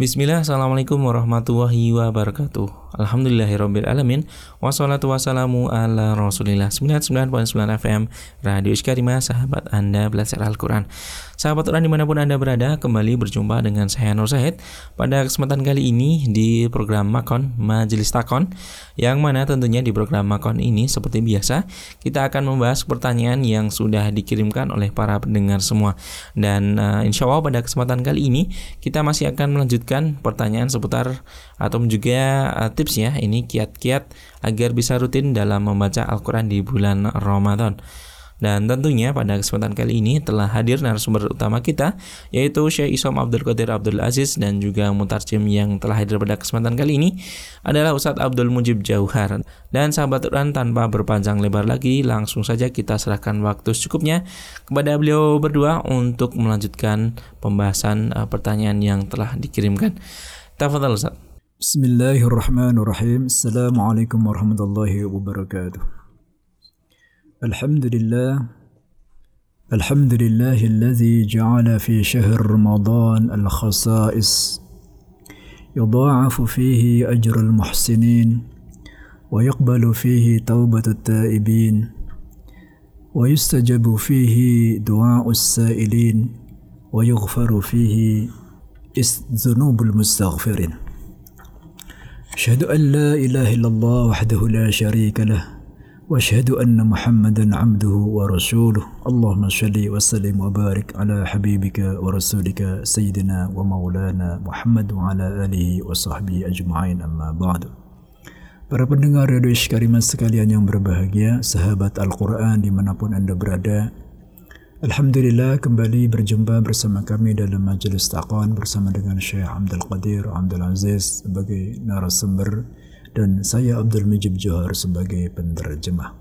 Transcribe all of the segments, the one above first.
Bismillah, Assalamualaikum warahmatullahi wabarakatuh. Alhamdulillahirrabbilalamin Wassalatu wassalamu ala rasulillah. 99.9 FM Radio Iskarima, sahabat Anda belajar Al-Quran. Sahabat Quran di mana pun Anda berada Kembali berjumpa dengan saya Nur Zahid. Pada kesempatan kali ini di program Makon Majelis Takon Yang mana tentunya di program Makon ini Seperti biasa Kita akan membahas pertanyaan yang sudah dikirimkan oleh para pendengar semua. Dan uh, insya Allah pada kesempatan kali ini Kita masih akan melanjutkan menyebutkan pertanyaan seputar atau juga uh, tips ya ini kiat-kiat agar bisa rutin dalam membaca Al-Quran di bulan Ramadan. Dan tentunya pada kesempatan kali ini telah hadir narasumber utama kita yaitu Syekh Isom Abdul Qadir Abdul Aziz dan juga mutarjim yang telah hadir pada kesempatan kali ini adalah Ustadz Abdul Mujib Jauhar. Dan sahabat Quran tanpa berpanjang lebar lagi langsung saja kita serahkan waktu secukupnya kepada beliau berdua untuk melanjutkan pembahasan uh, pertanyaan yang telah dikirimkan. Tafadhal Ustaz. Bismillahirrahmanirrahim. Assalamualaikum warahmatullahi wabarakatuh. الحمد لله الحمد لله الذي جعل في شهر رمضان الخصائص يضاعف فيه أجر المحسنين ويقبل فيه توبة التائبين ويستجب فيه دعاء السائلين ويغفر فيه ذنوب المستغفرين. أشهد أن لا إله إلا الله وحده لا شريك له واشهد ان محمدا عبده ورسوله اللهم صل وسلم وبارك على حبيبك ورسولك سيدنا ومولانا محمد وعلى اله وصحبه اجمعين اما بعد Para pendengar Radio Karimah sekalian yang berbahagia, sahabat Al-Quran dimanapun Anda berada, Alhamdulillah kembali berjumpa bersama kami dalam majelis taqwan bersama dengan Syekh Abdul Qadir Abdul Aziz sebagai narasumber dan saya Abdul Mujib Johar sebagai penerjemah.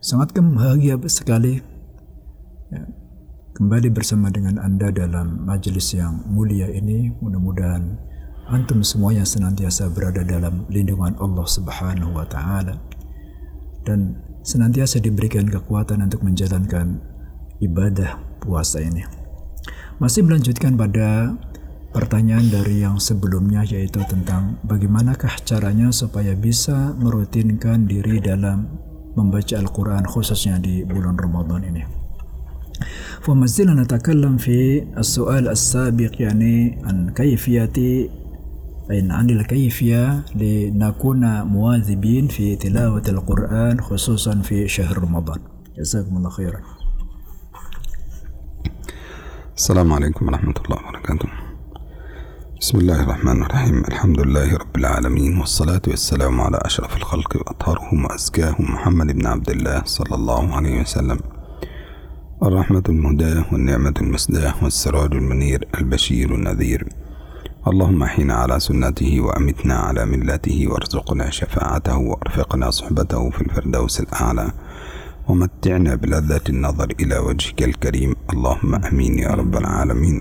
Sangat bahagia sekali ya, kembali bersama dengan Anda dalam majelis yang mulia ini. Mudah-mudahan antum semuanya senantiasa berada dalam lindungan Allah Subhanahu wa taala dan senantiasa diberikan kekuatan untuk menjalankan ibadah puasa ini. Masih melanjutkan pada pertanyaan dari yang sebelumnya yaitu tentang bagaimanakah caranya supaya bisa merutinkan diri dalam membaca Al-Quran khususnya di bulan Ramadan ini. فما زلنا نتكلم في السؤال السابق يعني عن كيفية عن الكيفية لنكون مواظبين في تلاوة القرآن خصوصا في شهر رمضان جزاكم الله خيرا السلام عليكم ورحمة الله وبركاته بسم الله الرحمن الرحيم الحمد لله رب العالمين والصلاة والسلام على أشرف الخلق وأطهرهم وأزكاهم محمد بن عبد الله صلى الله عليه وسلم الرحمة المهداة والنعمة المسداة والسراج المنير البشير النذير اللهم أحينا على سنته وأمتنا على ملته وارزقنا شفاعته وارفقنا صحبته في الفردوس الأعلى ومتعنا بلذة النظر إلى وجهك الكريم اللهم أمين يا رب العالمين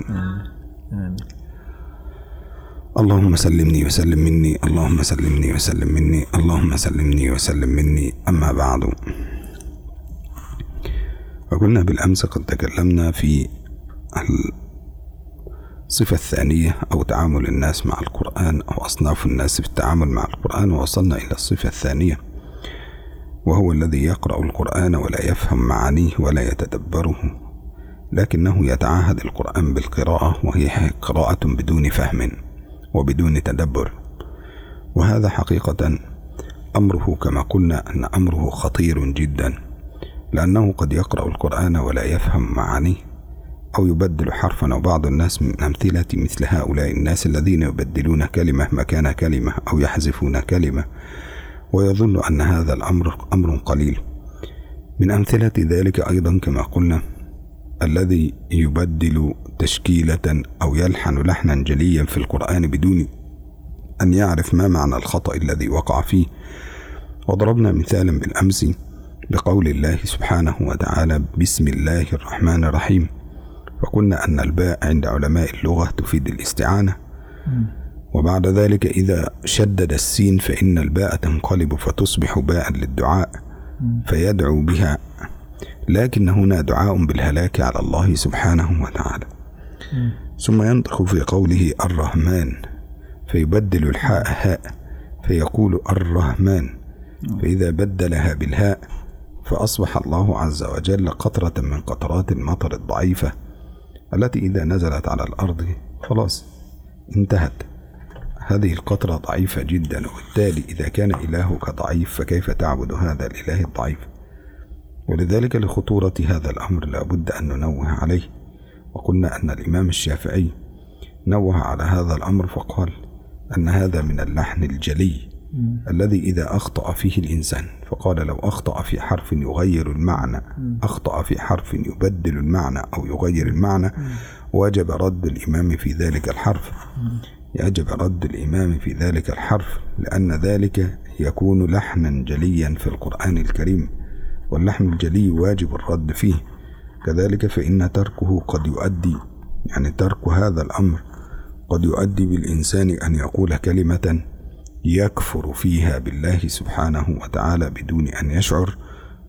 آمين. اللهم سلمني وسلم مني اللهم سلمني وسلم مني اللهم سلمني وسلم مني. أما بعد وكنا بالأمس قد تكلمنا في الصفة الثانية أو تعامل الناس مع القرآن أو أصناف الناس في التعامل مع القرآن ووصلنا إلى الصفة الثانية وهو الذي يقرأ القرآن ولا يفهم معانيه ولا يتدبره لكنه يتعاهد القرآن بالقراءة وهي قراءة بدون فهم. وبدون تدبر. وهذا حقيقة أمره كما قلنا أن أمره خطير جدا لأنه قد يقرأ القرآن ولا يفهم معانيه أو يبدل حرفا أو بعض الناس من أمثلة مثل هؤلاء الناس الذين يبدلون كلمة مكان كلمة أو يحذفون كلمة. ويظن أن هذا الأمر أمر قليل. من أمثلة ذلك أيضا كما قلنا الذي يبدل تشكيلة أو يلحن لحنا جليا في القرآن بدون أن يعرف ما معنى الخطأ الذي وقع فيه. وضربنا مثالا بالأمس بقول الله سبحانه وتعالى بسم الله الرحمن الرحيم وقلنا أن الباء عند علماء اللغة تفيد الاستعانة. وبعد ذلك إذا شدد السين فإن الباء تنقلب فتصبح باء للدعاء فيدعو بها لكن هنا دعاء بالهلاك على الله سبحانه وتعالى. ثم ينطق في قوله الرحمن فيبدل الحاء هاء فيقول الرحمن. فإذا بدلها بالهاء فأصبح الله عز وجل قطرة من قطرات المطر الضعيفة التي إذا نزلت على الأرض خلاص انتهت. هذه القطرة ضعيفة جدا وبالتالي إذا كان إلهك ضعيف فكيف تعبد هذا الإله الضعيف؟ ولذلك لخطورة هذا الأمر لابد أن ننوه عليه. وقلنا أن الإمام الشافعي نوه على هذا الأمر فقال أن هذا من اللحن الجلي الذي إذا أخطأ فيه الإنسان فقال لو أخطأ في حرف يغير المعنى أخطأ في حرف يبدل المعنى أو يغير المعنى وجب رد الإمام في ذلك الحرف. يجب رد الإمام في ذلك الحرف لأن ذلك يكون لحنا جليا في القرآن الكريم. واللحن الجلي واجب الرد فيه. كذلك فإن تركه قد يؤدي يعني ترك هذا الأمر قد يؤدي بالإنسان أن يقول كلمة يكفر فيها بالله سبحانه وتعالى بدون أن يشعر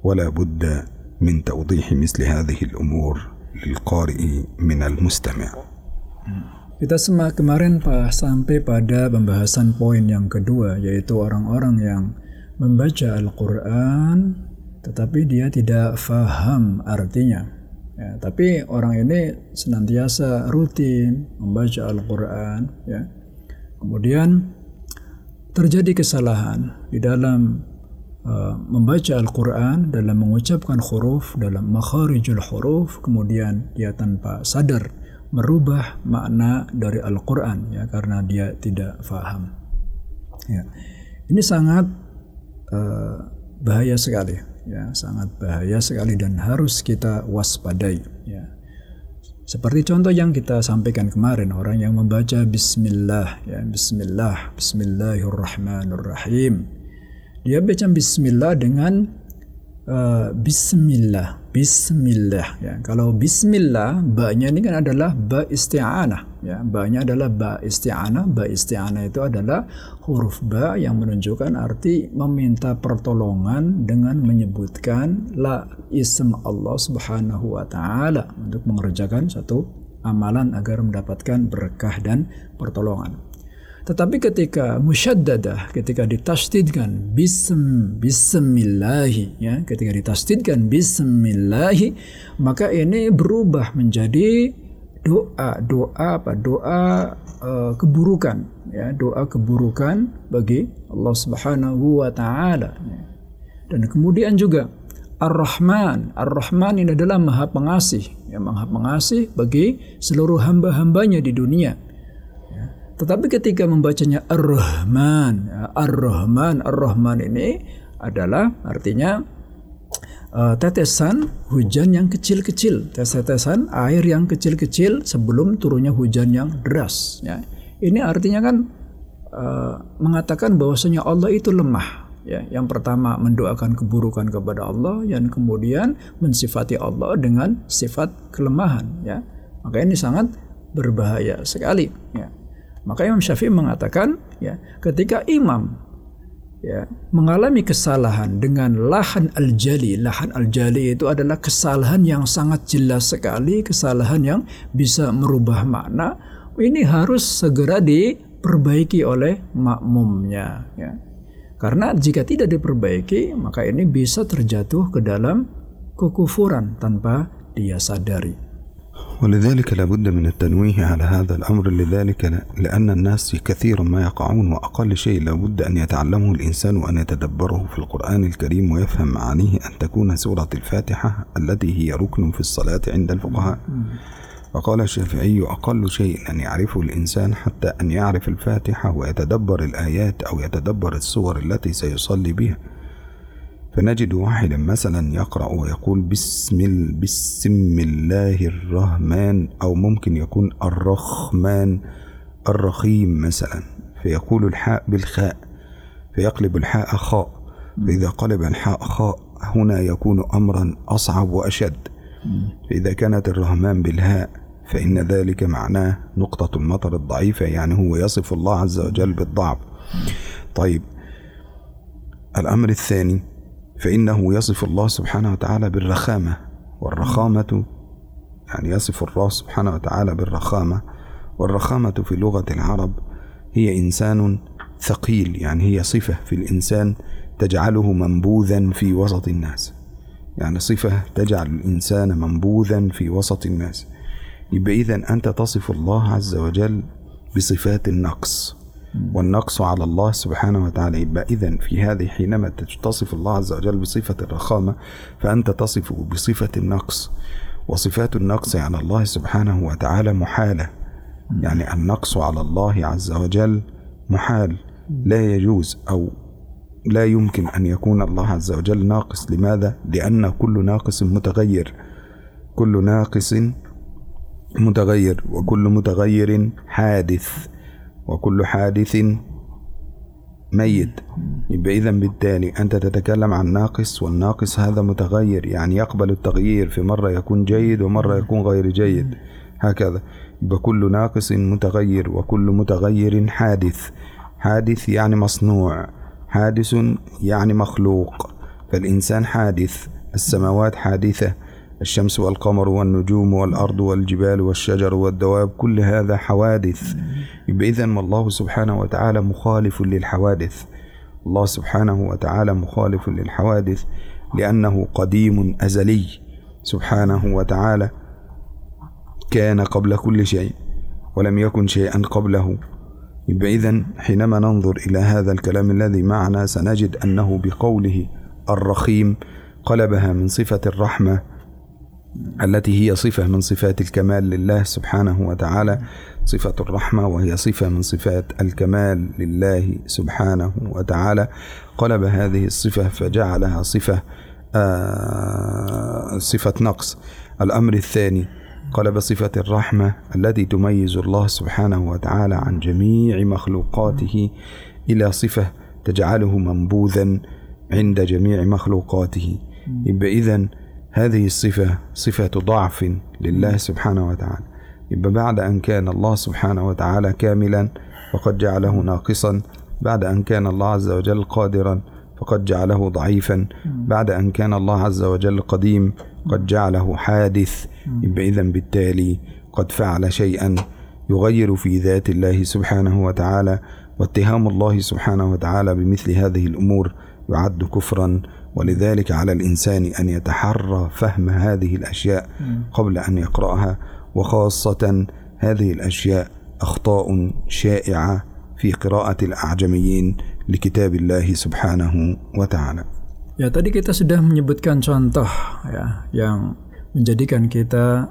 ولا بد من توضيح مثل هذه الأمور للقارئ من المستمع. Kita semak kemarin sampai pada pembahasan poin yang kedua yaitu orang-orang yang membaca Al-Qur'an tetapi dia tidak faham artinya. Ya, tapi orang ini senantiasa rutin membaca Al-Qur'an ya. Kemudian terjadi kesalahan di dalam uh, membaca Al-Quran, dalam mengucapkan huruf, dalam makharijul huruf, kemudian dia tanpa sadar merubah makna dari Al-Quran ya karena dia tidak faham. Ya. Ini sangat uh, bahaya sekali ya sangat bahaya sekali dan harus kita waspadai ya. Seperti contoh yang kita sampaikan kemarin orang yang membaca bismillah ya bismillah bismillahirrahmanirrahim. Dia baca bismillah dengan uh, bismillah Bismillah ya. Kalau bismillah ba-nya ini kan adalah ba isti'anah ya. Ba-nya adalah ba isti'anah. Ba isti'anah itu adalah huruf ba yang menunjukkan arti meminta pertolongan dengan menyebutkan la ism Allah Subhanahu wa taala untuk mengerjakan satu amalan agar mendapatkan berkah dan pertolongan. Tetapi ketika musyaddadah, ketika ditasdidkan bism bismillahi ya, ketika ditasdidkan bismillahi, maka ini berubah menjadi doa, doa apa? Doa uh, keburukan ya, doa keburukan bagi Allah Subhanahu wa taala. Dan kemudian juga Ar-Rahman, Ar-Rahman ini adalah Maha Pengasih, yang Maha Pengasih bagi seluruh hamba-hambanya di dunia tetapi ketika membacanya Ar-Rahman, ya, Ar-Rahman, Ar-Rahman ini adalah artinya uh, tetesan hujan yang kecil-kecil, tetesan air yang kecil-kecil sebelum turunnya hujan yang deras. Ya. Ini artinya kan uh, mengatakan bahwasanya Allah itu lemah. Ya, yang pertama mendoakan keburukan kepada Allah, yang kemudian mensifati Allah dengan sifat kelemahan. Ya, maka ini sangat berbahaya sekali. Ya. Maka Imam Syafi'i mengatakan ya ketika imam ya mengalami kesalahan dengan lahan al-jali. Lahan al-jali itu adalah kesalahan yang sangat jelas sekali, kesalahan yang bisa merubah makna. Ini harus segera diperbaiki oleh makmumnya ya. Karena jika tidak diperbaiki, maka ini bisa terjatuh ke dalam kekufuran tanpa dia sadari. ولذلك لابد من التنويه على هذا الأمر لذلك لأن الناس كثيرا ما يقعون وأقل شيء لابد أن يتعلمه الإنسان وأن يتدبره في القرآن الكريم ويفهم معانيه أن تكون سورة الفاتحة التي هي ركن في الصلاة عند الفقهاء. وقال الشافعي أقل شيء أن يعرفه الإنسان حتى أن يعرف الفاتحة ويتدبر الآيات أو يتدبر السور التي سيصلي بها. فنجد واحدا مثلا يقرأ ويقول بسم بسم الله الرحمن أو ممكن يكون الرحمن الرخيم مثلا. فيقول الحاء بالخاء فيقلب الحاء خاء. فإذا قلب الحاء خاء هنا يكون أمرا أصعب وأشد. فإذا كانت الرحمن بالهاء فإن ذلك معناه نقطة المطر الضعيفة يعني هو يصف الله عز وجل بالضعف. طيب الأمر الثاني فإنه يصف الله سبحانه وتعالى بالرخامة. والرخامة يعني يصف الله سبحانه وتعالى بالرخامة. والرخامة في لغة العرب هي إنسان ثقيل يعني هي صفة في الإنسان تجعله منبوذا في وسط الناس. يعني صفة تجعل الإنسان منبوذا في وسط الناس. يبقى إذا أنت تصف الله عز وجل بصفات النقص. والنقص على الله سبحانه وتعالى. يبقى إذا في هذه حينما تصف الله عز وجل بصفة الرخامة فأنت تصفه بصفة النقص. وصفات النقص على الله سبحانه وتعالى محالة. يعني النقص على الله عز وجل محال. لا يجوز أو لا يمكن أن يكون الله عز وجل ناقص. لماذا؟ لأن كل ناقص متغير. كل ناقص متغير وكل متغير حادث. وكل حادث ميت. يبقى إذا بالتالي أنت تتكلم عن ناقص والناقص هذا متغير يعني يقبل التغيير في مرة يكون جيد ومرة يكون غير جيد. هكذا. يبقى كل ناقص متغير وكل متغير حادث. حادث يعني مصنوع. حادث يعني مخلوق. فالإنسان حادث السماوات حادثة. الشمس والقمر والنجوم والأرض والجبال والشجر والدواب كل هذا حوادث. إذا الله سبحانه وتعالى مخالف للحوادث. الله سبحانه وتعالى مخالف للحوادث لأنه قديم أزلي. سبحانه وتعالى كان قبل كل شيء ولم يكن شيئا قبله. إذا حينما ننظر إلى هذا الكلام الذي معنا سنجد أنه بقوله الرخيم قلبها من صفة الرحمة التي هي صفة من صفات الكمال لله سبحانه وتعالى. صفة الرحمة وهي صفة من صفات الكمال لله سبحانه وتعالى. قلب هذه الصفة فجعلها صفة آه صفة نقص. الأمر الثاني قلب صفة الرحمة التي تميز الله سبحانه وتعالى عن جميع مخلوقاته إلى صفة تجعله منبوذا عند جميع مخلوقاته. إذن هذه الصفة صفة ضعف لله سبحانه وتعالى. يبقى بعد أن كان الله سبحانه وتعالى كاملا فقد جعله ناقصا. بعد أن كان الله عز وجل قادرا فقد جعله ضعيفا. بعد أن كان الله عز وجل قديم قد جعله حادث. يبقى إذا بالتالي قد فعل شيئا يغير في ذات الله سبحانه وتعالى. واتهام الله سبحانه وتعالى بمثل هذه الأمور يعد كفرا. ولذلك على الإنسان أن يتحرى فهم هذه الأشياء قبل أن يقرأها وخاصة هذه الأشياء أخطاء شائعة في قراءة الأعجميين لكتاب الله سبحانه وتعالى. Ya tadi kita sudah menyebutkan contoh ya yang menjadikan kita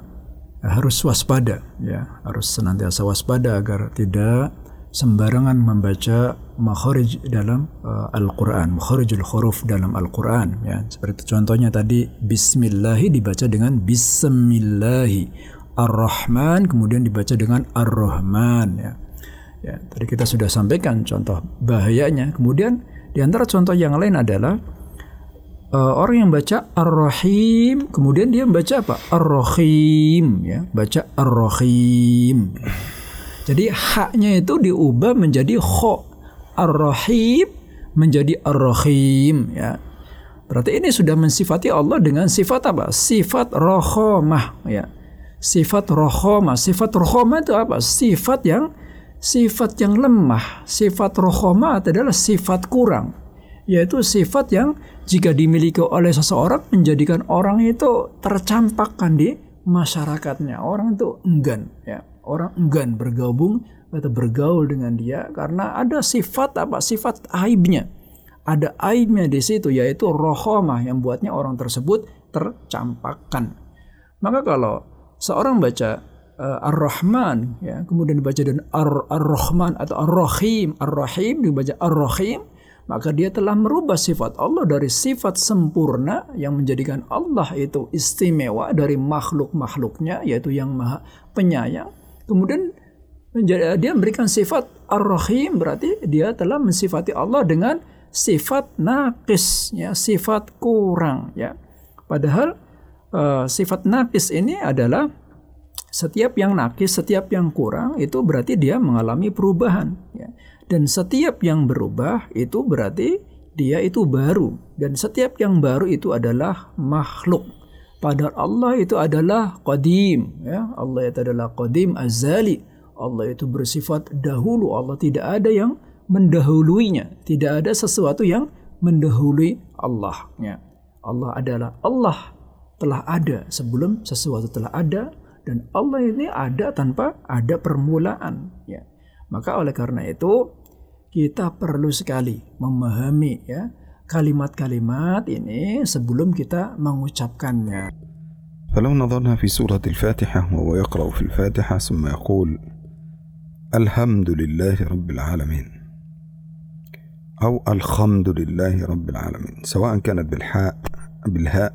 harus waspada ya harus senantiasa waspada agar tidak sembarangan membaca makharij dalam uh, Al-Qur'an, makharijul huruf dalam Al-Qur'an ya. Seperti contohnya tadi bismillahi dibaca dengan bismillahi. Ar-Rahman kemudian dibaca dengan Ar-Rahman ya. Ya, tadi kita sudah sampaikan contoh bahayanya. Kemudian di antara contoh yang lain adalah uh, orang yang baca Ar-Rahim, kemudian dia membaca apa? Ar-Rahim ya, baca Ar-Rahim. Jadi haknya itu diubah menjadi kho. Ar-Rahim menjadi Ar-Rahim ya. Berarti ini sudah mensifati Allah dengan sifat apa? Sifat rohomah ya. Sifat rohomah. Sifat rohomah itu apa? Sifat yang sifat yang lemah. Sifat rohomah adalah sifat kurang. Yaitu sifat yang jika dimiliki oleh seseorang menjadikan orang itu tercampakkan di masyarakatnya. Orang itu enggan ya orang enggan bergabung atau bergaul dengan dia karena ada sifat apa? Sifat aibnya. Ada aibnya di situ yaitu rohomah yang buatnya orang tersebut tercampakkan. Maka kalau seorang baca uh, ar-rahman ya kemudian dibaca dengan ar-rahman atau ar-rahim ar-rahim dibaca ar-rahim maka dia telah merubah sifat Allah dari sifat sempurna yang menjadikan Allah itu istimewa dari makhluk-makhluknya yaitu yang maha penyayang. Kemudian dia memberikan sifat Ar-Rahim berarti dia telah mensifati Allah dengan sifat nakis ya, sifat kurang ya. Padahal uh, sifat nakis ini adalah setiap yang nakis, setiap yang kurang itu berarti dia mengalami perubahan ya. Dan setiap yang berubah itu berarti dia itu baru dan setiap yang baru itu adalah makhluk Padahal Allah itu adalah qadim ya. Allah itu adalah qadim azali. Allah itu bersifat dahulu. Allah tidak ada yang mendahuluinya. Tidak ada sesuatu yang mendahului Allah. Ya. Allah adalah Allah telah ada sebelum sesuatu telah ada dan Allah ini ada tanpa ada permulaan. Ya. Maka oleh karena itu kita perlu sekali memahami ya kalimat-kalimat ini sebelum kita mengucapkannya. فلو نظرنا في سورة الفاتحة وهو يقرأ في الفاتحة ثم يقول الحمد لله رب العالمين أو الحمد لله رب العالمين سواء كانت بالحاء بالهاء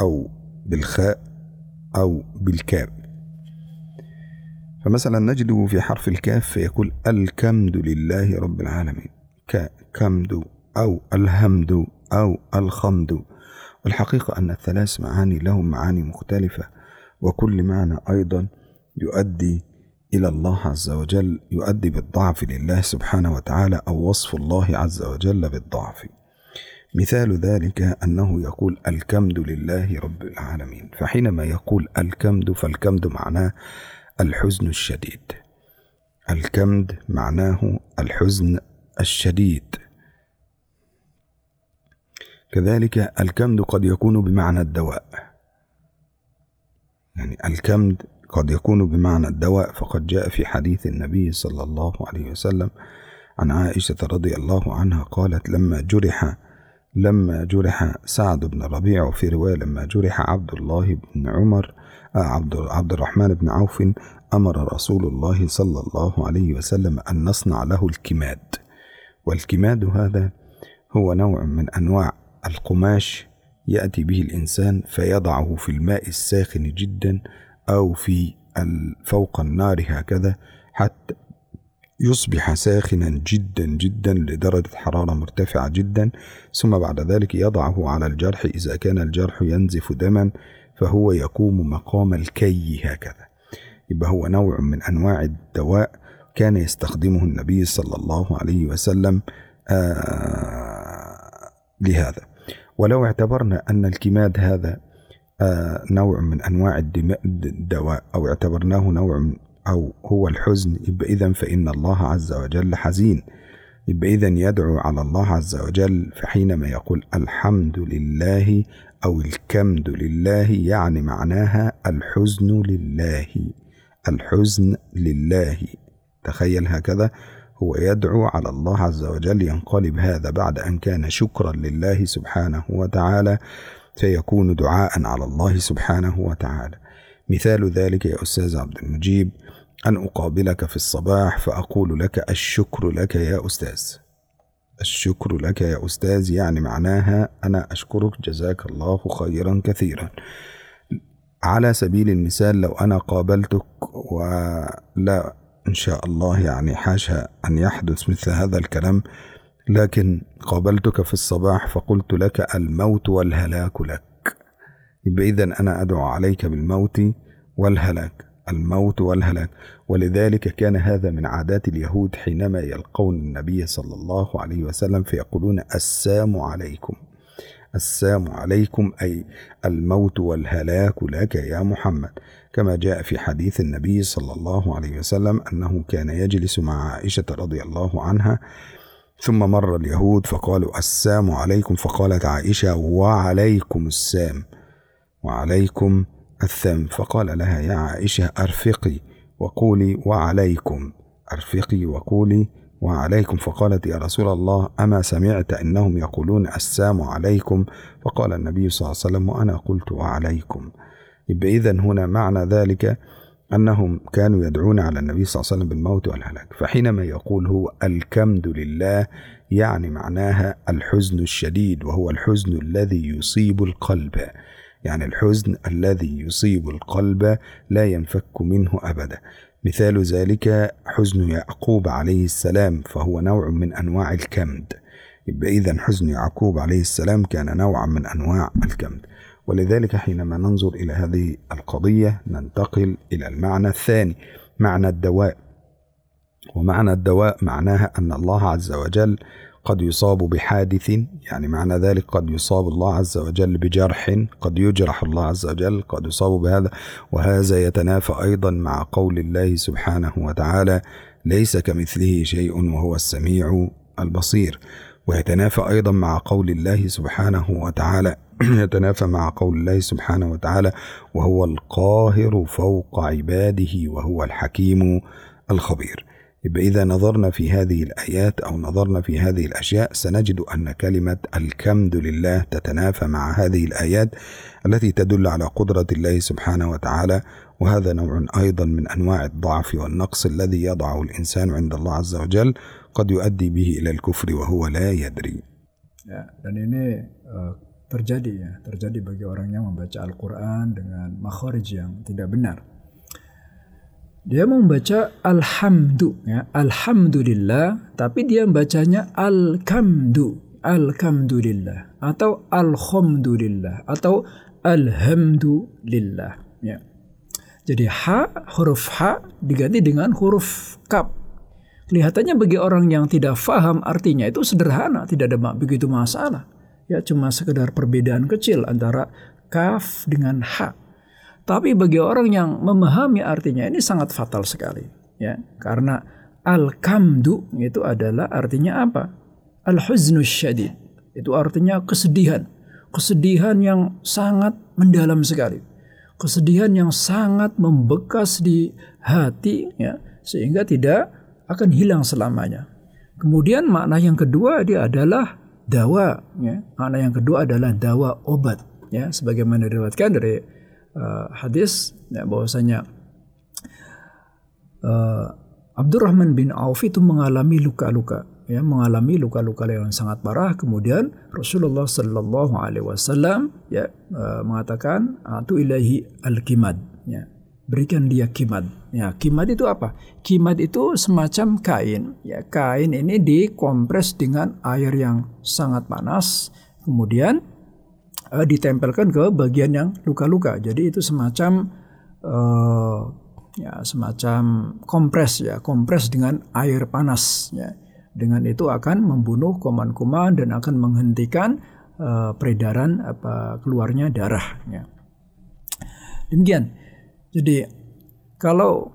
أو بالخاء أو بالكاف. فمثلا نجده في حرف الكاف فيقول الكمد لله رب العالمين كمد أو الهمد أو الخمد والحقيقة أن الثلاث معاني لهم معاني مختلفة وكل معنى أيضا يؤدي إلى الله عز وجل يؤدي بالضعف لله سبحانه وتعالى أو وصف الله عز وجل بالضعف. مثال ذلك أنه يقول الكمد لله رب العالمين. فحينما يقول الكمد فالكمد معناه الحزن الشديد. الكمد معناه الحزن الشديد. كذلك الكمد قد يكون بمعنى الدواء. يعني الكمد قد يكون بمعنى الدواء فقد جاء في حديث النبي صلى الله عليه وسلم عن عائشة رضي الله عنها قالت لما جرح لما جرح سعد بن ربيع وفي رواية لما جرح عبد الله بن عمر عبد عبد الرحمن بن عوف أمر رسول الله صلى الله عليه وسلم أن نصنع له الكماد. والكماد هذا هو نوع من أنواع القماش يأتي به الإنسان فيضعه في الماء الساخن جدا أو في فوق النار هكذا حتى يصبح ساخنا جدا جدا لدرجة حرارة مرتفعة جدا ثم بعد ذلك يضعه على الجرح إذا كان الجرح ينزف دما فهو يقوم مقام الكي هكذا. يبقى هو نوع من أنواع الدواء كان يستخدمه النبي صلى الله عليه وسلم آه لهذا. ولو اعتبرنا أن الكماد هذا نوع من أنواع الدواء أو اعتبرناه نوع من أو هو الحزن. يبقى إذا فإن الله عز وجل حزين. يبقى إذا يدعو على الله عز وجل فحينما يقول الحمد لله أو الكمد لله يعني معناها الحزن لله. الحزن لله. تخيل هكذا. هو يدعو على الله عز وجل ينقلب هذا بعد أن كان شكرا لله سبحانه وتعالى. فيكون دعاء على الله سبحانه وتعالى. مثال ذلك يا أستاذ عبد المجيب أن أقابلك في الصباح فأقول لك الشكر لك يا أستاذ. الشكر لك يا أستاذ يعني معناها أنا أشكرك جزاك الله خيرا كثيرا. على سبيل المثال لو أنا قابلتك ولا إن شاء الله يعني حاشا أن يحدث مثل هذا الكلام لكن قابلتك في الصباح فقلت لك الموت والهلاك لك. إذا أنا أدعو عليك بالموت والهلاك الموت والهلاك. ولذلك كان هذا من عادات اليهود حينما يلقون النبي صلى الله عليه وسلم فيقولون السام عليكم. السام عليكم أي الموت والهلاك لك يا محمد. كما جاء في حديث النبي صلى الله عليه وسلم أنه كان يجلس مع عائشة رضي الله عنها ثم مر اليهود فقالوا السام عليكم. فقالت عائشة وعليكم السام وعليكم الثم فقال لها يا عائشة أرفقي وقولي وعليكم. أرفقي وقولي وعليكم. فقالت يا رسول الله أما سمعت أنهم يقولون السام عليكم؟ فقال النبي صلى الله عليه وسلم وأنا قلت وعليكم. إذا هنا معنى ذلك أنهم كانوا يدعون على النبي صلى الله عليه وسلم بالموت والهلاك فحينما يقول هو الكمد لله يعني معناها الحزن الشديد وهو الحزن الذي يصيب القلب. يعني الحزن الذي يصيب القلب لا ينفك منه أبدا. مثال ذلك حزن يعقوب عليه السلام فهو نوع من أنواع الكمد. يبقى إذا حزن يعقوب عليه السلام كان نوعا من أنواع الكمد. ولذلك حينما ننظر إلى هذه القضية ننتقل إلى المعنى الثاني معنى الدواء. ومعنى الدواء معناها أن الله عز وجل قد يصاب بحادث يعني معنى ذلك قد يصاب الله عز وجل بجرح قد يجرح الله عز وجل قد يصاب بهذا. وهذا يتنافى أيضا مع قول الله سبحانه وتعالى ليس كمثله شيء وهو السميع البصير ويتنافى أيضا مع قول الله سبحانه وتعالى. يتنافى مع قول الله سبحانه وتعالى وهو القاهر فوق عباده وهو الحكيم الخبير. إذا نظرنا في هذه الآيات أو نظرنا في هذه الأشياء سنجد أن كلمة الكمد لله تتنافى مع هذه الآيات التي تدل على قدرة الله سبحانه وتعالى وهذا نوع أيضا من أنواع الضعف والنقص الذي يضعه الإنسان عند الله عز وجل. قد يؤدي به إلى الكفر وهو لا يدري ya, dan ini uh, terjadi ya terjadi bagi orang yang membaca Al-Quran dengan makhraj yang tidak benar dia membaca alhamdu ya alhamdulillah tapi dia bacanya al-kamdu alhamdulillah atau alhamdulillah atau alhamdulillah ya jadi ha huruf ha diganti dengan huruf kap kelihatannya bagi orang yang tidak faham artinya itu sederhana tidak ada begitu masalah ya cuma sekedar perbedaan kecil antara kaf dengan ha tapi bagi orang yang memahami artinya ini sangat fatal sekali, ya. Karena al-kamdu itu adalah artinya apa? Al-huznu syadid. Itu artinya kesedihan. Kesedihan yang sangat mendalam sekali. Kesedihan yang sangat membekas di hati ya, sehingga tidak akan hilang selamanya. Kemudian makna yang kedua dia adalah dawa ya. Makna yang kedua adalah dawa obat ya. Sebagaimana diriwayatkan dari uh, hadis ya, bahwasanya uh, Abdurrahman bin Auf itu mengalami luka-luka ya. Mengalami luka-luka yang sangat parah. Kemudian Rasulullah Shallallahu Alaihi Wasallam ya uh, mengatakan atu ilahi al kimad ya. Berikan dia kimad ya kimad itu apa kimad itu semacam kain ya kain ini dikompres dengan air yang sangat panas kemudian uh, ditempelkan ke bagian yang luka-luka. Jadi itu semacam uh, ya semacam kompres ya, kompres dengan air panas ya. Dengan itu akan membunuh kuman-kuman dan akan menghentikan uh, peredaran apa keluarnya darah ya. Demikian. Jadi kalau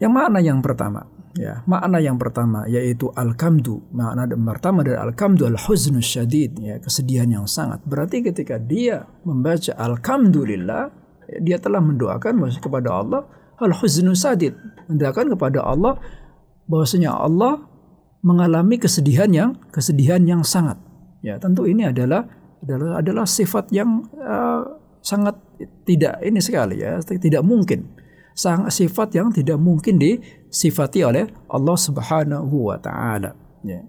yang mana yang pertama? Ya, makna yang pertama yaitu al-kamdu. Makna yang pertama dari al-kamdu al-huznu syadid, ya, kesedihan yang sangat. Berarti ketika dia membaca alhamdulillah, ya, dia telah mendoakan kepada Allah al-huznu syadid, mendoakan kepada Allah bahwasanya Allah mengalami kesedihan yang kesedihan yang sangat. Ya, tentu ini adalah adalah adalah sifat yang uh, sangat tidak ini sekali ya, tidak mungkin sang sifat yang tidak mungkin disifati oleh Allah Subhanahu wa taala ya.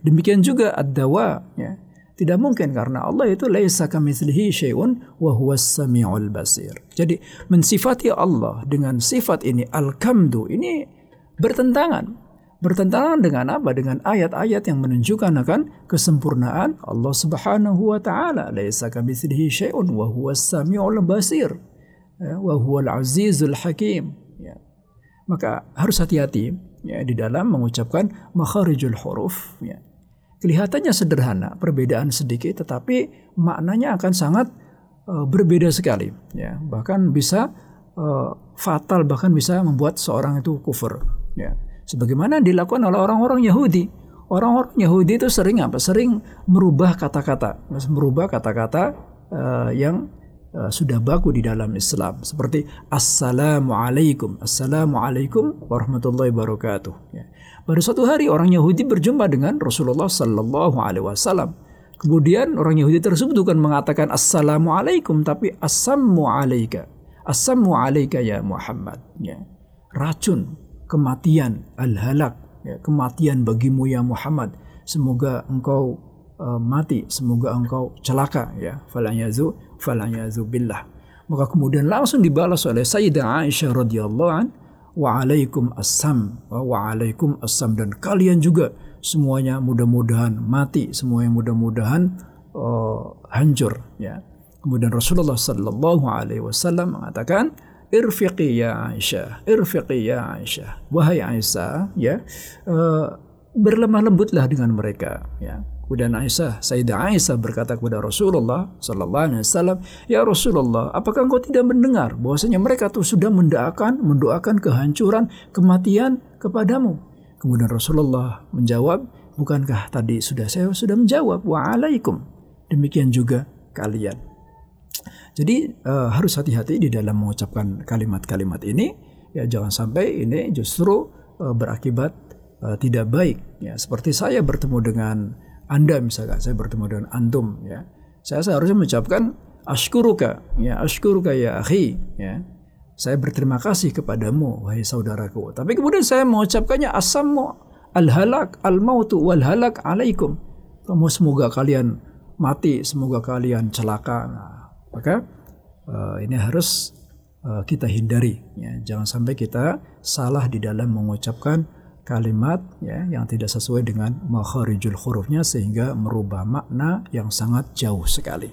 Demikian juga ad-dawa ya. Tidak mungkin karena Allah itu laisa kamitslihi syai'un wa huwas samiul basir. Jadi mensifati Allah dengan sifat ini al-kamdu ini bertentangan. Bertentangan dengan apa? Dengan ayat-ayat yang menunjukkan akan kesempurnaan Allah Subhanahu wa taala. Laisa kamitslihi syai'un wa huwas samiul basir wa huwal azizul hakim. Ya. maka harus hati-hati ya di dalam mengucapkan makharijul huruf ya. kelihatannya sederhana perbedaan sedikit tetapi maknanya akan sangat uh, berbeda sekali ya. Bahkan bisa uh, fatal bahkan bisa membuat seorang itu kufur ya. Sebagaimana dilakukan oleh orang-orang Yahudi. Orang-orang Yahudi itu sering apa? Sering merubah kata-kata merubah kata-kata uh, yang Uh, sudah baku di dalam Islam. Seperti assalamualaikum assalamualaikum warahmatullahi wabarakatuh. Ya. baru satu hari orang Yahudi berjumpa dengan Rasulullah Sallallahu Alaihi Wasallam. Kemudian orang Yahudi tersebut bukan mengatakan assalamualaikum tapi assamu alaika. Assamu alaika ya Muhammad. Ya. racun kematian al halak ya. kematian bagimu ya Muhammad. Semoga engkau uh, mati semoga engkau celaka. Ya. Falayazu billah. Maka kemudian langsung dibalas oleh Sayyidah Aisyah radhiyallahu an wa alaikum assam wa alaikum assam dan kalian juga semuanya mudah-mudahan mati semuanya mudah-mudahan uh, hancur ya. Kemudian Rasulullah sallallahu alaihi wasallam mengatakan irfiqi ya Aisyah irfiqi ya Aisyah. Wahai Aisyah ya uh, berlemah lembutlah dengan mereka ya Kemudian Aisyah, Sayyidah Aisyah berkata kepada Rasulullah sallallahu alaihi wasallam, "Ya Rasulullah, apakah engkau tidak mendengar bahwasanya mereka tuh sudah mendoakan mendoakan kehancuran, kematian kepadamu?" Kemudian Rasulullah menjawab, "Bukankah tadi sudah saya sudah menjawab wa alaikum?" Demikian juga kalian. Jadi uh, harus hati-hati di dalam mengucapkan kalimat-kalimat ini ya jangan sampai ini justru uh, berakibat uh, tidak baik ya seperti saya bertemu dengan anda misalkan saya bertemu dengan antum ya. Saya seharusnya mengucapkan ashkuruka ya ashkuruka ya akhi ya. Saya berterima kasih kepadamu wahai saudaraku. Tapi kemudian saya mengucapkannya asammu al-halak al-mautu alaikum. Kamu semoga kalian mati, semoga kalian celaka. Nah, maka uh, ini harus uh, kita hindari ya. Jangan sampai kita salah di dalam mengucapkan kalimat ya yang tidak sesuai dengan makharijul hurufnya sehingga merubah makna yang sangat jauh sekali.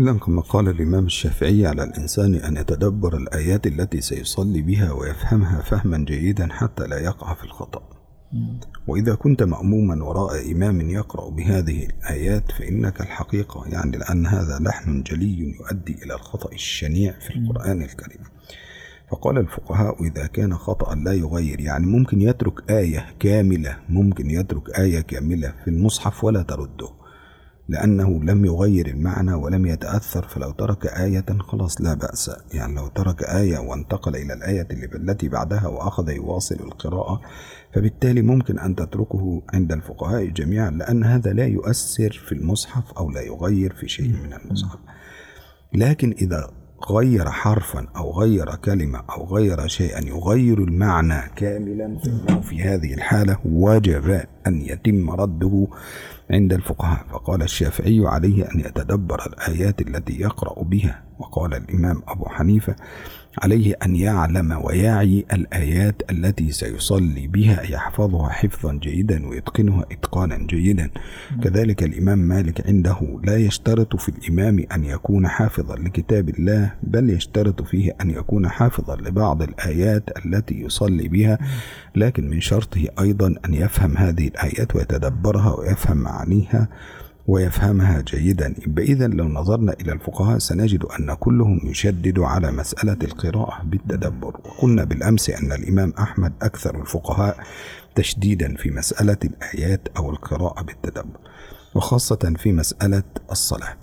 إذن كما قال الإمام الشافعي على الإنسان أن يتدبر الآيات التي سيصلي بها ويفهمها فهما جيدا حتى لا يقع في الخطأ وإذا كنت مأموما وراء إمام يقرأ بهذه الآيات فإنك الحقيقة يعني لأن هذا لحن جلي يؤدي إلى الخطأ الشنيع في القرآن الكريم فقال الفقهاء إذا كان خطأ لا يغير. يعني ممكن يترك آية كاملة ممكن يترك آية كاملة في المصحف ولا ترده لأنه لم يغير المعنى ولم يتأثر. فلو ترك آية خلاص لا بأس. يعني لو ترك آية وانتقل إلى الآية التي بعدها وأخذ يواصل القراءة فبالتالي ممكن أن تتركه عند الفقهاء جميعا لأن هذا لا يؤثر في المصحف أو لا يغير في شيء من المصحف. لكن إذا غير حرفا أو غير كلمة أو غير شيئا يغير المعنى كاملا فإنه في هذه الحالة وجب أن يتم رده عند الفقهاء. فقال الشافعي عليه أن يتدبر الآيات التي يقرأ بها. وقال الإمام أبو حنيفة عليه أن يعلم ويعي الآيات التي سيصلي بها يحفظها حفظا جيدا ويتقنها إتقانا جيدا. كذلك الإمام مالك عنده لا يشترط في الإمام أن يكون حافظا لكتاب الله بل يشترط فيه أن يكون حافظا لبعض الآيات التي يصلي بها. لكن من شرطه أيضا أن يفهم هذه الآيات ويتدبرها ويفهم معانيها. ويفهمها جيدا. إذا لو نظرنا إلى الفقهاء سنجد أن كلهم يشدد على مسألة القراءة بالتدبر. وقلنا بالأمس أن الإمام أحمد أكثر الفقهاء تشديدا في مسألة الآيات أو القراءة بالتدبر وخاصة في مسألة الصلاة.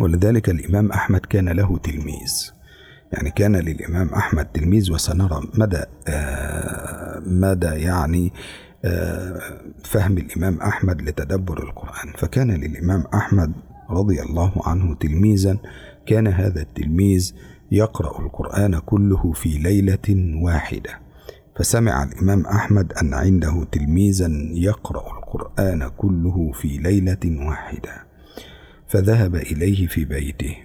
ولذلك الإمام أحمد كان له تلميذ. يعني كان للإمام أحمد تلميذ وسنرى مدى آه مدى يعني فهم الإمام أحمد لتدبر القرآن. فكان للإمام أحمد رضي الله عنه تلميذا كان هذا التلميذ يقرأ القرآن كله في ليلة واحدة. فسمع الإمام أحمد أن عنده تلميذا يقرأ القرآن كله في ليلة واحدة. فذهب إليه في بيته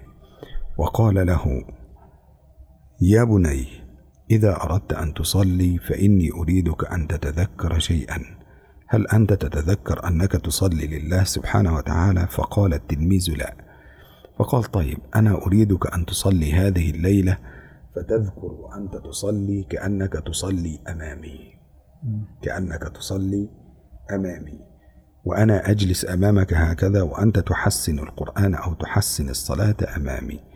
وقال له يا بني إذا أردت أن تصلي فإني أريدك أن تتذكر شيئا. هل أنت تتذكر أنك تصلي لله سبحانه وتعالى؟ فقال التلميذ لا. فقال طيب أنا أريدك أن تصلي هذه الليلة فتذكر وأنت تصلي كأنك تصلي أمامي. كأنك تصلي أمامي. وأنا أجلس أمامك هكذا وأنت تحسن القرآن أو تحسن الصلاة أمامي.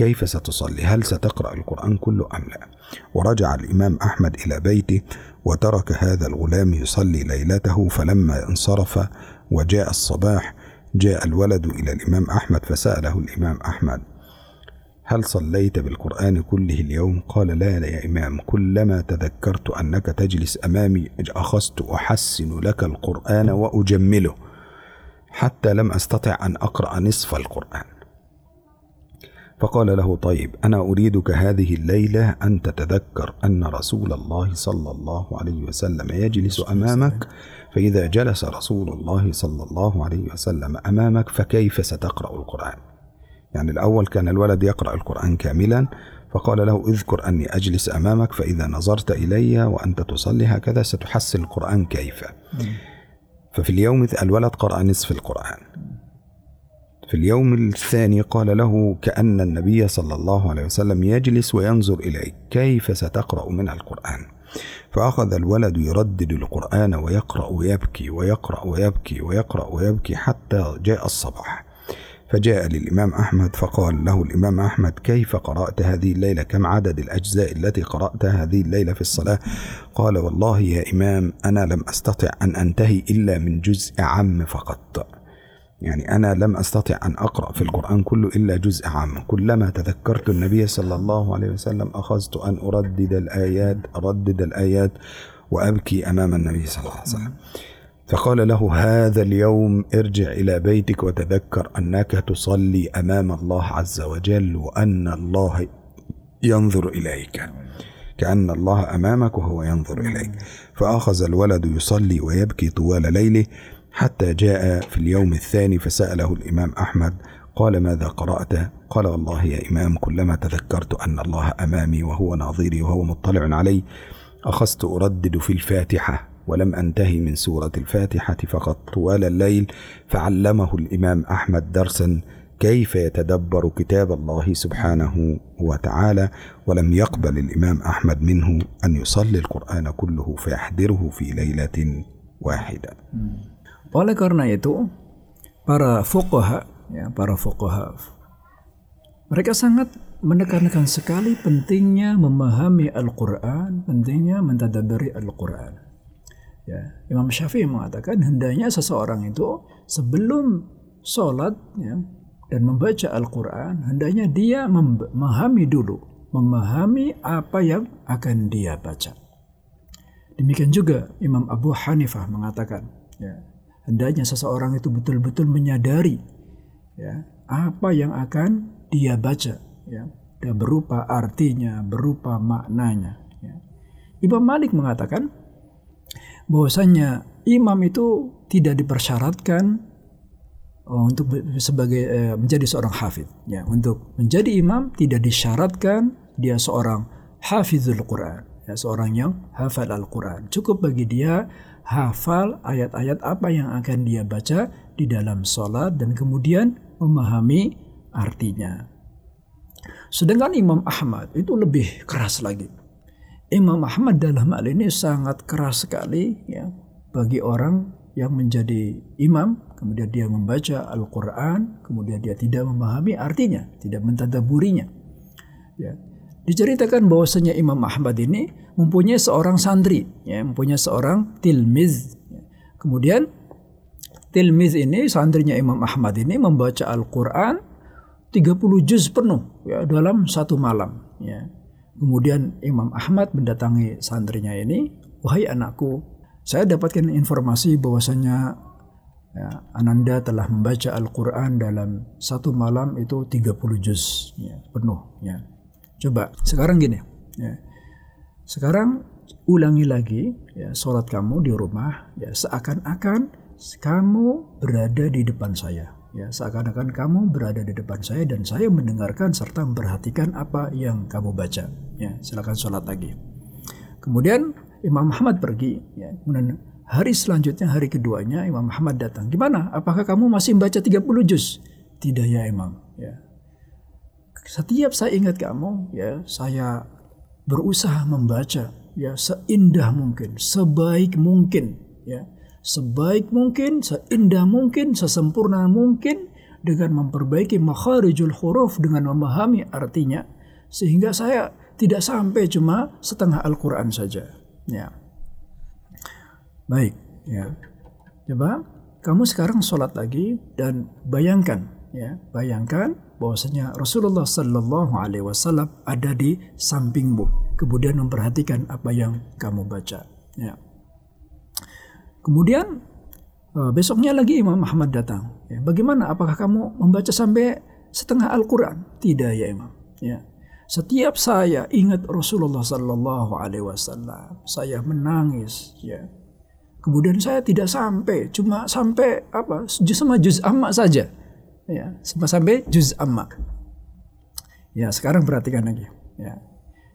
كيف ستصلي؟ هل ستقرأ القرآن كله أم لا؟ ورجع الإمام أحمد إلى بيته وترك هذا الغلام يصلي ليلته فلما انصرف وجاء الصباح جاء الولد إلى الإمام أحمد فسأله الإمام أحمد هل صليت بالقرآن كله اليوم؟ قال لا يا إمام كلما تذكرت أنك تجلس أمامي أخذت أحسن لك القرآن وأجمله حتى لم أستطع أن أقرأ نصف القرآن. فقال له طيب أنا أريدك هذه الليلة أن تتذكر أن رسول الله صلى الله عليه وسلم يجلس أمامك فإذا جلس رسول الله صلى الله عليه وسلم أمامك فكيف ستقرأ القرآن؟ يعني الأول كان الولد يقرأ القرآن كاملا فقال له اذكر أني أجلس أمامك فإذا نظرت إلي وأنت تصلي هكذا ستحسن القرآن كيف؟ ففي اليوم الولد قرأ نصف القرآن. في اليوم الثاني قال له كأن النبي صلى الله عليه وسلم يجلس وينظر إليك كيف ستقرأ من القرآن؟ فأخذ الولد يردد القرآن ويقرأ ويبكي ويقرأ ويبكي ويقرأ ويبكي حتى جاء الصباح. فجاء للإمام أحمد فقال له الإمام أحمد كيف قرأت هذه الليلة؟ كم عدد الأجزاء التي قرأتها هذه الليلة في الصلاة؟ قال والله يا إمام أنا لم أستطع أن أنتهي إلا من جزء عم فقط. يعني أنا لم أستطع أن أقرأ في القرآن كله إلا جزء عام. كلما تذكرت النبي صلى الله عليه وسلم أخذت أن أردد الآيات أردد الآيات وأبكي أمام النبي صلى الله عليه وسلم. فقال له هذا اليوم ارجع إلى بيتك وتذكر أنك تصلي أمام الله عز وجل وأن الله ينظر إليك. كأن الله أمامك وهو ينظر إليك. فأخذ الولد يصلي ويبكي طوال ليله. حتى جاء في اليوم الثاني فسأله الإمام أحمد قال ماذا قرأت؟ قال والله يا إمام كلما تذكرت أن الله أمامي وهو ناظري وهو مطلع علي أخذت أردد في الفاتحة ولم أنتهي من سورة الفاتحة فقط طوال الليل فعلمه الإمام أحمد درسا كيف يتدبر كتاب الله سبحانه وتعالى ولم يقبل الإمام أحمد منه أن يصلي القرآن كله فيحضره في ليلة واحدة Oleh karena itu, para fuqaha, ya, para fuqaha, mereka sangat menekankan sekali pentingnya memahami Al-Quran, pentingnya mentadabari Al-Quran. Ya, Imam Syafi'i mengatakan hendaknya seseorang itu sebelum sholat ya, dan membaca Al-Quran, hendaknya dia memahami dulu, memahami apa yang akan dia baca. Demikian juga Imam Abu Hanifah mengatakan, ya, hendaknya seseorang itu betul-betul menyadari ya apa yang akan dia baca ya dan berupa artinya berupa maknanya ya. Imam Malik mengatakan bahwasanya imam itu tidak dipersyaratkan oh, untuk sebagai eh, menjadi seorang hafid ya untuk menjadi imam tidak disyaratkan dia seorang hafizul Quran ya seorang yang hafal Al-Quran cukup bagi dia hafal ayat-ayat apa yang akan dia baca di dalam sholat dan kemudian memahami artinya. Sedangkan Imam Ahmad itu lebih keras lagi. Imam Ahmad dalam hal ini sangat keras sekali ya bagi orang yang menjadi imam, kemudian dia membaca Al-Quran, kemudian dia tidak memahami artinya, tidak mentadaburinya. Ya. Diceritakan bahwasanya Imam Ahmad ini mempunyai seorang santri, ya, mempunyai seorang tilmiz. Kemudian tilmiz ini santrinya Imam Ahmad ini membaca Al-Qur'an 30 juz penuh ya dalam satu malam ya. Kemudian Imam Ahmad mendatangi santrinya ini, "Wahai anakku, saya dapatkan informasi bahwasanya ya, Ananda telah membaca Al-Qur'an dalam satu malam itu 30 juz ya, penuh ya." Coba sekarang gini ya sekarang ulangi lagi ya sholat kamu di rumah ya seakan-akan kamu berada di depan saya. Ya seakan-akan kamu berada di depan saya dan saya mendengarkan serta memperhatikan apa yang kamu baca. Ya silakan sholat lagi. Kemudian Imam Muhammad pergi ya. Kemudian hari selanjutnya hari keduanya Imam Muhammad datang. Gimana? Apakah kamu masih membaca 30 juz? Tidak ya Imam. Ya. Setiap saya ingat kamu ya saya berusaha membaca ya seindah mungkin, sebaik mungkin ya. Sebaik mungkin, seindah mungkin, sesempurna mungkin dengan memperbaiki makharijul huruf dengan memahami artinya sehingga saya tidak sampai cuma setengah Al-Qur'an saja ya. Baik ya. Coba kamu sekarang sholat lagi dan bayangkan ya, bayangkan bahwasanya Rasulullah Sallallahu Alaihi Wasallam ada di sampingmu, kemudian memperhatikan apa yang kamu baca. Ya. Kemudian uh, besoknya lagi Imam Muhammad datang. Ya, bagaimana? Apakah kamu membaca sampai setengah Al-Quran? Tidak ya Imam. Ya. Setiap saya ingat Rasulullah Sallallahu Alaihi Wasallam, saya menangis. Ya. Kemudian saya tidak sampai, cuma sampai apa? Sama juz amma saja ya sampai juz amma. Ya sekarang perhatikan lagi. Ya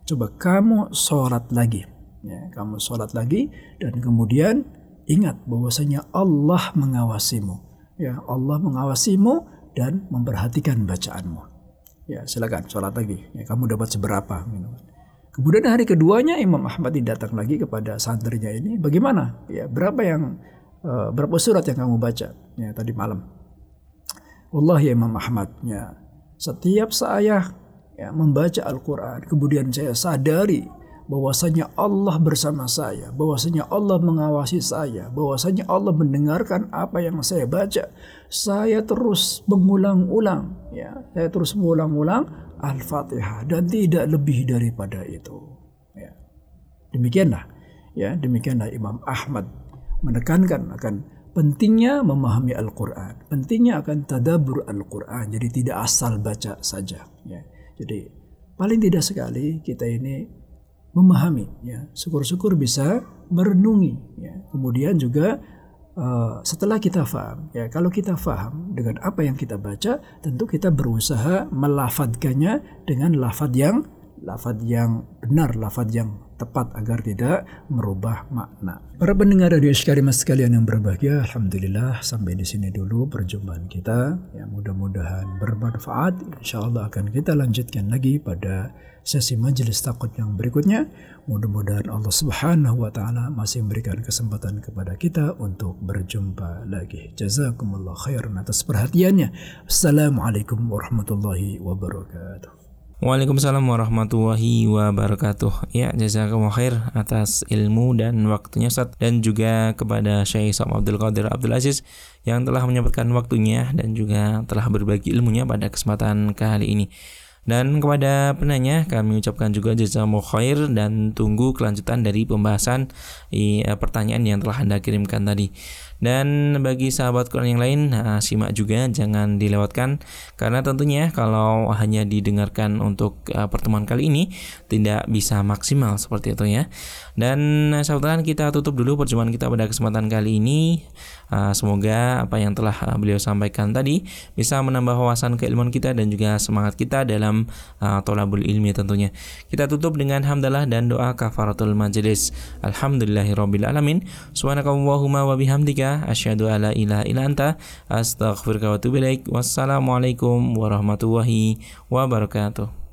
coba kamu sholat lagi. Ya kamu sholat lagi dan kemudian ingat bahwasanya Allah mengawasimu. Ya Allah mengawasimu dan memperhatikan bacaanmu. Ya silakan sholat lagi. Ya kamu dapat seberapa? Gitu. Kemudian hari keduanya Imam Ahmad datang lagi kepada santrinya ini, bagaimana? Ya, berapa yang uh, berapa surat yang kamu baca? Ya tadi malam? Allah ya Imam Ahmad, ya, setiap saya ya, membaca Al-Quran, kemudian saya sadari bahwasanya Allah bersama saya, bahwasanya Allah mengawasi saya, bahwasanya Allah mendengarkan apa yang saya baca. Saya terus mengulang-ulang, ya, saya terus mengulang-ulang Al-Fatihah dan tidak lebih daripada itu. Ya. Demikianlah, ya, demikianlah Imam Ahmad menekankan akan pentingnya memahami Al-Quran, pentingnya akan tadabur Al-Quran. Jadi tidak asal baca saja. Ya. Jadi paling tidak sekali kita ini memahami ya syukur-syukur bisa merenungi ya kemudian juga uh, setelah kita faham ya kalau kita faham dengan apa yang kita baca tentu kita berusaha melafadkannya dengan lafad yang lafad yang benar lafad yang tepat agar tidak merubah makna. Para pendengar radio Karimah sekalian yang berbahagia, alhamdulillah sampai di sini dulu perjumpaan kita. Ya mudah-mudahan bermanfaat. Insya Allah akan kita lanjutkan lagi pada sesi majelis takut yang berikutnya. Mudah-mudahan Allah Subhanahu wa taala masih memberikan kesempatan kepada kita untuk berjumpa lagi. Jazakumullah khairan atas perhatiannya. Assalamualaikum warahmatullahi wabarakatuh. Waalaikumsalam warahmatullahi wabarakatuh. Ya, jazakumullah khair atas ilmu dan waktunya Ustaz dan juga kepada Syekh Sam Abdul Qadir Abdul Aziz yang telah menyempatkan waktunya dan juga telah berbagi ilmunya pada kesempatan kali ini. Dan kepada penanya kami ucapkan juga jazakumullah khair dan tunggu kelanjutan dari pembahasan eh, pertanyaan yang telah Anda kirimkan tadi. Dan bagi sahabat Quran yang lain, nah, simak juga jangan dilewatkan karena tentunya kalau hanya didengarkan untuk uh, pertemuan kali ini tidak bisa maksimal seperti itu ya. Dan sahabat kita tutup dulu perjumpaan kita pada kesempatan kali ini. Uh, semoga apa yang telah uh, beliau sampaikan tadi bisa menambah wawasan keilmuan kita dan juga semangat kita dalam uh, tolabul ilmi tentunya. Kita tutup dengan hamdalah dan doa kafaratul majelis. Alhamdulillahirabbil alamin. Subhanakallahumma wa bihamdika asyhadu alla ilaha illa anta astaghfiruka wa atubu wassalamualaikum warahmatullahi wabarakatuh